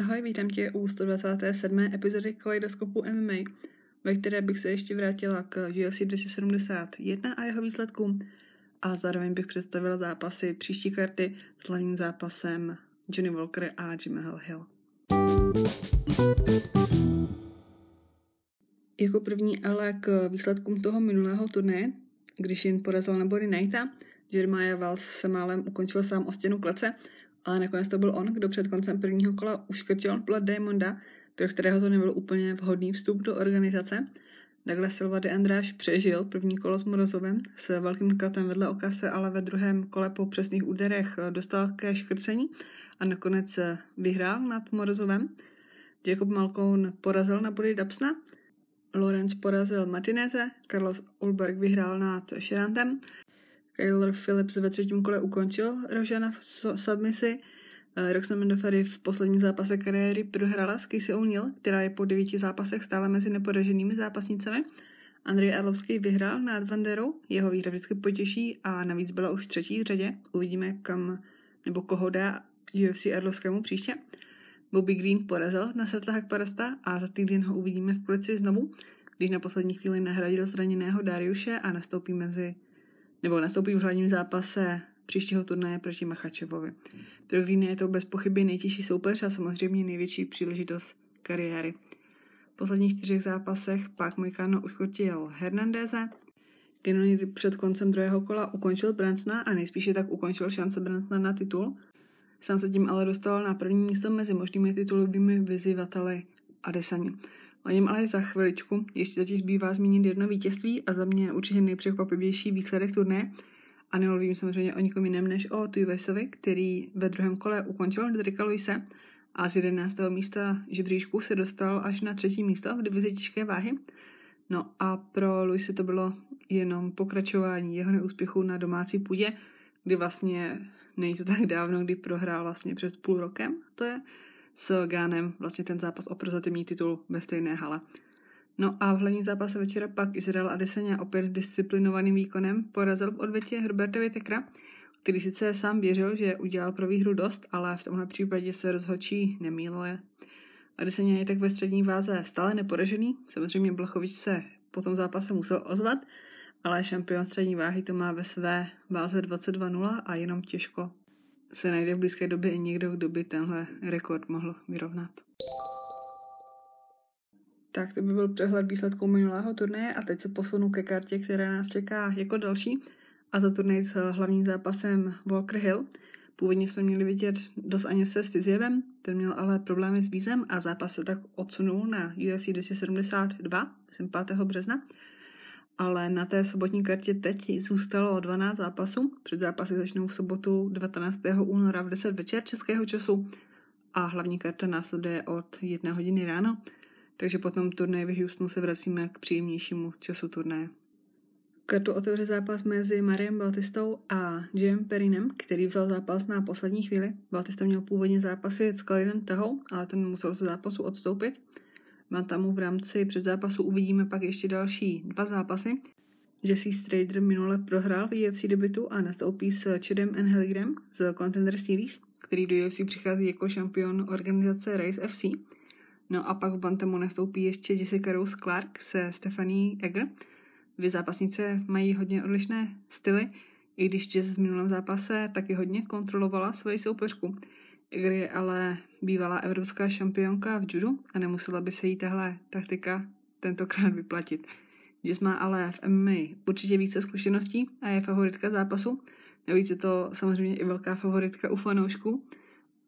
Ahoj, vítám tě u 127. epizody Kaleidoskopu MMA, ve které bych se ještě vrátila k UFC 271 a jeho výsledkům a zároveň bych představila zápasy příští karty s hlavním zápasem Johnny Walker a Jimmy Hill. Jako první ale k výsledkům toho minulého turnaje, když jen porazil na body Knighta, Jeremiah Valls se málem ukončil sám o stěnu klece ale nakonec to byl on, kdo před koncem prvního kola uškrtil Blood Diamonda, pro kterého to nebyl úplně vhodný vstup do organizace. Takhle Silva de Andráš přežil první kolo s Morozovem s velkým katem vedle oka se ale ve druhém kole po přesných úderech dostal ke škrcení a nakonec vyhrál nad Morozovem. Jacob Malkoun porazil na body Dapsna, Lorenz porazil Martineze, Carlos Ulberg vyhrál nad Šerantem Kyler Phillips ve třetím kole ukončil Rožana v submisi. Eh, Roxanne Mandofery v posledním zápase kariéry prohrála s Casey O'Neill, která je po devíti zápasech stále mezi neporaženými zápasnicemi. Andrej Arlovský vyhrál nad Vanderou, jeho výhra vždycky potěší a navíc byla už třetí v řadě. Uvidíme, kam nebo koho dá UFC Arlovskému příště. Bobby Green porazil na Sertahak Parasta a za týden ho uvidíme v polici znovu, když na poslední chvíli nahradil zraněného Dariuše a nastoupí mezi nebo nastoupí v hlavním zápase příštího turnaje proti Machačevovi. Pro Greeny je to bez pochyby nejtěžší soupeř a samozřejmě největší příležitost kariéry. V posledních čtyřech zápasech pak Mojkano uškotil Hernandeze, Genoni před koncem druhého kola ukončil Bransna a nejspíše tak ukončil šance Bransna na titul. Sám se tím ale dostal na první místo mezi možnými titulovými vyzývateli Adesani. O něm ale za chviličku, ještě totiž zbývá zmínit jedno vítězství a za mě určitě nejpřekvapivější výsledek turné. A nemluvím samozřejmě o nikom jiném než o Tuivesovi, který ve druhém kole ukončil Dedrika Luise a z 11. místa žebříčku se dostal až na třetí místo v divizi těžké váhy. No a pro Luise to bylo jenom pokračování jeho neúspěchu na domácí půdě, kdy vlastně není to tak dávno, kdy prohrál vlastně před půl rokem, to je, s Gánem vlastně ten zápas o prozatímní titul ve stejné hale. No a v hlavním zápase večera pak Izrael Adesanya opět disciplinovaným výkonem porazil v odvětě Herbertovi Tekra, který sice sám věřil, že udělal pro výhru dost, ale v tomhle případě se rozhočí nemýluje. Adesanya je tak ve střední váze stále neporažený, samozřejmě Blachovič se po tom zápase musel ozvat, ale šampion střední váhy to má ve své váze 22-0 a jenom těžko se najde v blízké době i někdo, kdo by tenhle rekord mohl vyrovnat. Tak to by byl přehled výsledků minulého turnaje a teď se posunu ke kartě, která nás čeká jako další a to turnaj s hlavním zápasem Walker Hill. Původně jsme měli vidět Dos se s Fizievem, ten měl ale problémy s vízem a zápas se tak odsunul na UFC 272, myslím 5. března ale na té sobotní kartě teď zůstalo 12 zápasů. Před zápasy začnou v sobotu 19. února v 10 večer českého času a hlavní karta následuje od 1 hodiny ráno. Takže potom turnaje v Houstonu se vracíme k příjemnějšímu času turnaje. Kartu otevře zápas mezi Mariem Baltistou a Jim Perinem, který vzal zápas na poslední chvíli. Baltista měl původně zápasit s Khalidem Tahou, ale ten musel se zápasu odstoupit. Bantamu v rámci předzápasu uvidíme pak ještě další dva zápasy. Jesse Strader minule prohrál v UFC debutu a nastoupí s Chadem Enheligrem z Contender Series, který do UFC přichází jako šampion organizace Race FC. No a pak v Bantamu nastoupí ještě Jessica Rose Clark se Stephanie Egger. Dvě zápasnice mají hodně odlišné styly, i když Jess v minulém zápase taky hodně kontrolovala svoji soupeřku. Je ale bývalá evropská šampionka v judu a nemusela by se jí tahle taktika tentokrát vyplatit. Jess má ale v MMA určitě více zkušeností a je favoritka zápasu. Navíc je to samozřejmě i velká favoritka u fanoušků,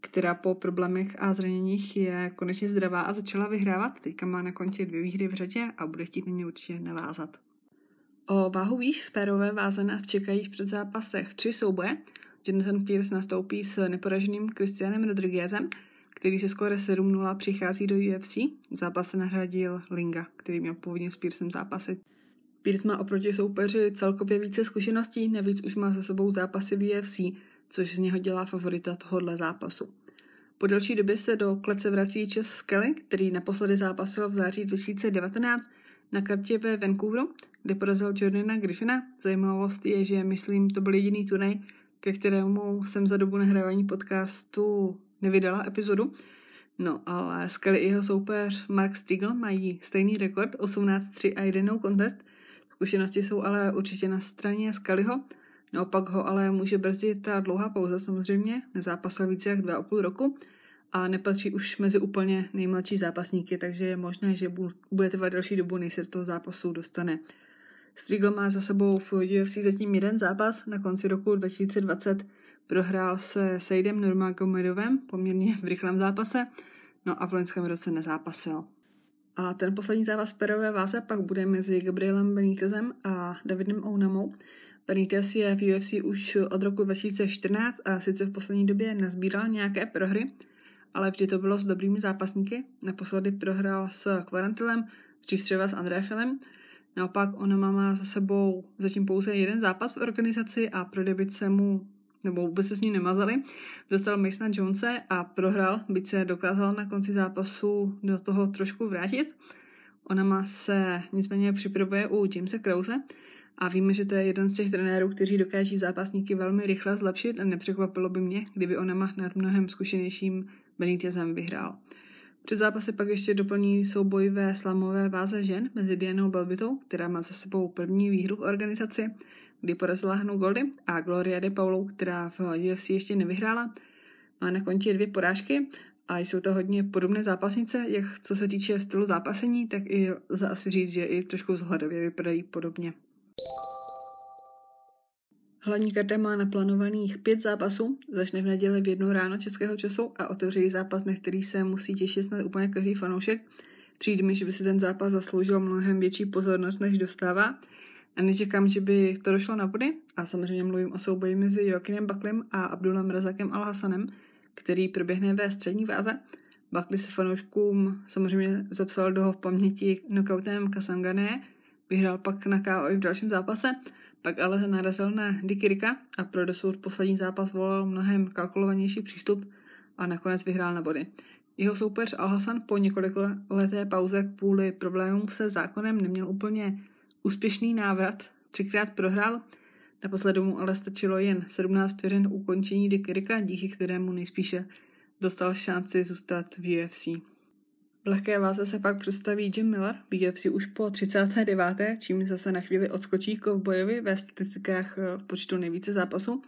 která po problémech a zraněních je konečně zdravá a začala vyhrávat. Teďka má na konci dvě výhry v řadě a bude chtít na ně určitě navázat. O váhu výš v pérové váze nás čekají v předzápasech tři souboje – Jonathan Pierce nastoupí s neporaženým Christianem Rodriguezem, který se skoro 7-0 přichází do UFC. Zápas nahradil Linga, který měl původně s Piercem zápasit. Pierce má oproti soupeři celkově více zkušeností, navíc už má za sebou zápasy v UFC, což z něho dělá favorita tohohle zápasu. Po delší době se do klece vrací Chess Skelly, který naposledy zápasil v září 2019 na kartě ve Vancouveru, kde porazil Jordana Griffina. Zajímavost je, že myslím, to byl jediný turnaj, ke kterému jsem za dobu nahrávání podcastu nevydala epizodu. No, ale Skelly i jeho soupeř Mark Striegel mají stejný rekord 18-3 a jeden contest. Zkušenosti jsou ale určitě na straně Skellyho. Naopak ho ale může brzdit ta dlouhá pauza samozřejmě, nezápasil více jak dva a půl roku a nepatří už mezi úplně nejmladší zápasníky, takže je možné, že bude trvat další dobu, než se do toho zápasu dostane. Striegel má za sebou v UFC zatím jeden zápas. Na konci roku 2020 prohrál se Sejdem Nurmagomedovem poměrně v rychlém zápase, no a v loňském roce nezápasil. A ten poslední zápas perové váze pak bude mezi Gabrielem Benítezem a Davidem Ounamou. Benítez je v UFC už od roku 2014 a sice v poslední době nazbíral nějaké prohry, ale vždy to bylo s dobrými zápasníky. Naposledy prohrál s Quarantilem, dřív třeba s Andréfilem. Naopak ona má za sebou zatím pouze jeden zápas v organizaci a pro debit se mu nebo vůbec se s ní nemazali. Dostal Masona Jonese a prohrál, byť se dokázal na konci zápasu do toho trošku vrátit. Ona má se nicméně připravuje u Jamesa Krause a víme, že to je jeden z těch trenérů, kteří dokáží zápasníky velmi rychle zlepšit a nepřekvapilo by mě, kdyby ona má nad mnohem zkušenějším Benítezem vyhrál. Před zápasy pak ještě doplní souboj ve slamové váze žen mezi Dianou Belbitou, která má za sebou první výhru v organizaci, kdy porazila Hanu Goldy a Gloria de Paulou, která v UFC ještě nevyhrála. Má na konti dvě porážky a jsou to hodně podobné zápasnice, jak co se týče stylu zápasení, tak i za asi říct, že i trošku vzhledově vypadají podobně. Hlavní karta má naplánovaných pět zápasů, začne v neděli v jednu ráno českého času a otevří zápas, na který se musí těšit snad úplně každý fanoušek. Přijde mi, že by si ten zápas zasloužil mnohem větší pozornost, než dostává. A nečekám, že by to došlo na body. A samozřejmě mluvím o souboji mezi Joakinem Baklim a Abdulem Razakem Al-Hasanem, který proběhne ve střední váze. Bakli se fanouškům samozřejmě zapsal do paměti knockoutem Kasangane, vyhrál pak na KO i v dalším zápase pak ale narazil na Dikirika a pro dosud poslední zápas volal mnohem kalkulovanější přístup a nakonec vyhrál na body. Jeho soupeř Al-Hassan po několik leté pauze kvůli problémům se zákonem neměl úplně úspěšný návrat. Třikrát prohrál, naposledy mu ale stačilo jen 17 vteřin ukončení Dikirika, díky kterému nejspíše dostal šanci zůstat v UFC. V lehké váze se pak představí Jim Miller, si už po 39. čím zase na chvíli odskočí kovbojovi ve statistikách eh, v počtu nejvíce zápasů.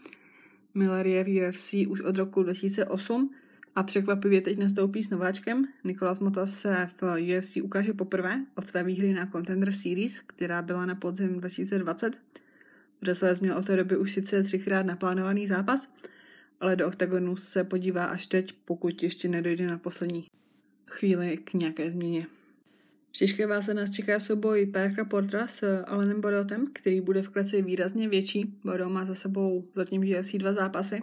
Miller je v UFC už od roku 2008 a překvapivě teď nastoupí s nováčkem. Nikolas Mota se v UFC ukáže poprvé od své výhry na Contender Series, která byla na podzim 2020. Wrestlers měl od té doby už sice třikrát naplánovaný zápas, ale do oktagonu se podívá až teď, pokud ještě nedojde na poslední chvíli k nějaké změně. V těžké váze nás čeká souboj Perka Portra s Alenem Bodotem, který bude v kleci výrazně větší. Bodo má za sebou zatím asi dva zápasy.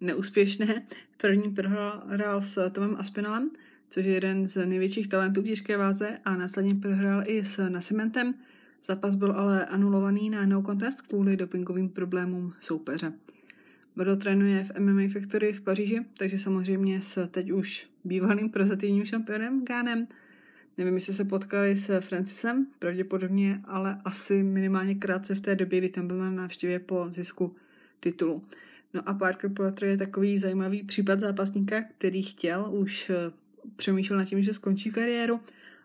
Neúspěšné. První prohrál s Tomem Aspinalem, což je jeden z největších talentů v těžké váze a následně prohrál i s Nasimentem. Zápas byl ale anulovaný na no contest kvůli dopingovým problémům soupeře. Bodo trénuje v MMA Factory v Paříži, takže samozřejmě s teď už bývalým prozativním šampionem Gánem. Nevím, jestli se potkali s Francisem, pravděpodobně, ale asi minimálně krátce v té době, kdy tam byl na návštěvě po zisku titulu. No a Parker Porter je takový zajímavý případ zápasníka, který chtěl, už eh, přemýšlel nad tím, že skončí kariéru,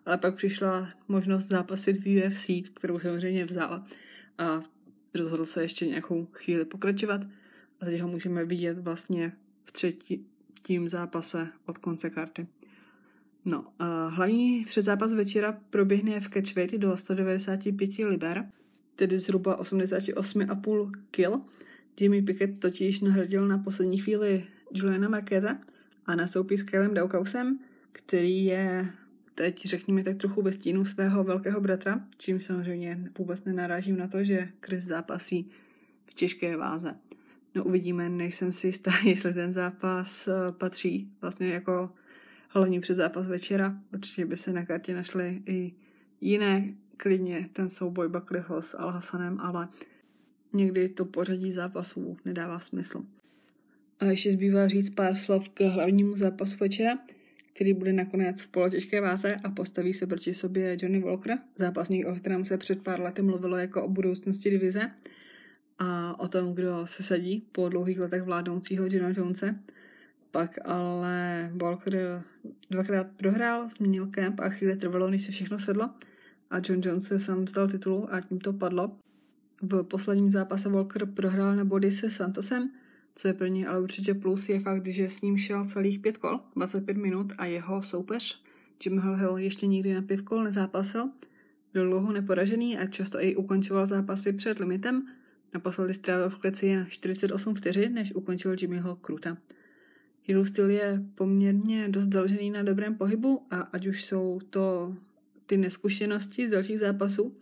ale pak přišla možnost zápasit v UFC, kterou samozřejmě vzal a rozhodl se ještě nějakou chvíli pokračovat a teď ho můžeme vidět vlastně v třetím zápase od konce karty. No, uh, hlavní předzápas večera proběhne v catchweight do 195 liber, tedy zhruba 88,5 kg. Jimmy Pickett totiž nahradil na poslední chvíli Juliana Marqueza a nastoupí s Kylem Daukausem, který je teď, řekněme, tak trochu ve stínu svého velkého bratra, čím samozřejmě vůbec nenarážím na to, že Chris zápasí v těžké váze. No uvidíme, nejsem si jistá, jestli ten zápas eh, patří vlastně jako hlavní zápas večera. Určitě by se na kartě našly i jiné, klidně ten souboj Bakliho s Alhasanem, ale někdy to pořadí zápasů nedává smysl. A ještě zbývá říct pár slov k hlavnímu zápasu večera, který bude nakonec v polotěžké váze a postaví se proti sobě Johnny Walker, zápasník, o kterém se před pár lety mluvilo jako o budoucnosti divize a o tom, kdo se sadí po dlouhých letech vládnoucího Jima Jonese. Pak ale Walker dvakrát prohrál, změnil kemp a chvíli trvalo, než se všechno sedlo a John Jones se sám vzdal titulu a tím to padlo. V posledním zápase Walker prohrál na body se Santosem, co je pro něj ale určitě plus je fakt, že s ním šel celých pět kol, 25 minut a jeho soupeř Jim Hill ještě nikdy na pět kol nezápasil. Byl dlouho neporažený a často i ukončoval zápasy před limitem. Naposledy strávil v kleci jen 48 vteřin, než ukončil Jimmy Hill Kruta. Hillů styl je poměrně dost založený na dobrém pohybu a ať už jsou to ty neskušenosti z dalších zápasů,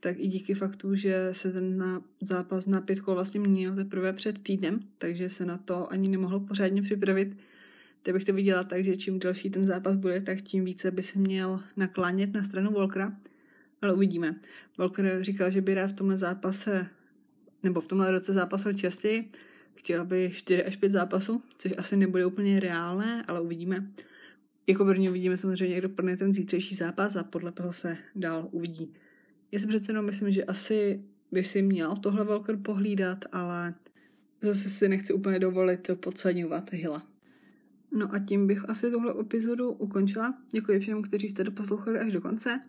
tak i díky faktu, že se ten na zápas na pět kol vlastně měnil teprve před týdnem, takže se na to ani nemohlo pořádně připravit. Tak bych to viděla tak, že čím delší ten zápas bude, tak tím více by se měl naklánět na stranu Volkra. Ale uvidíme. Volker říkal, že by rád v tomhle zápase, nebo v tomhle roce zápasil častěji, chtěl by 4 až 5 zápasů, což asi nebude úplně reálné, ale uvidíme. Jako první uvidíme samozřejmě, jak dopadne ten zítřejší zápas a podle toho se dál uvidí. Já si přece jenom myslím, že asi by si měl tohle Walker pohlídat, ale zase si nechci úplně dovolit podsadňovat Hila. No a tím bych asi tuhle epizodu ukončila. Děkuji všem, kteří jste doposlouchali až do konce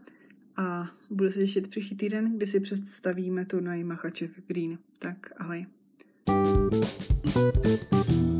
a budu se těšit příští týden, kdy si představíme turnaj Machačev Green. Tak ahoj. thank you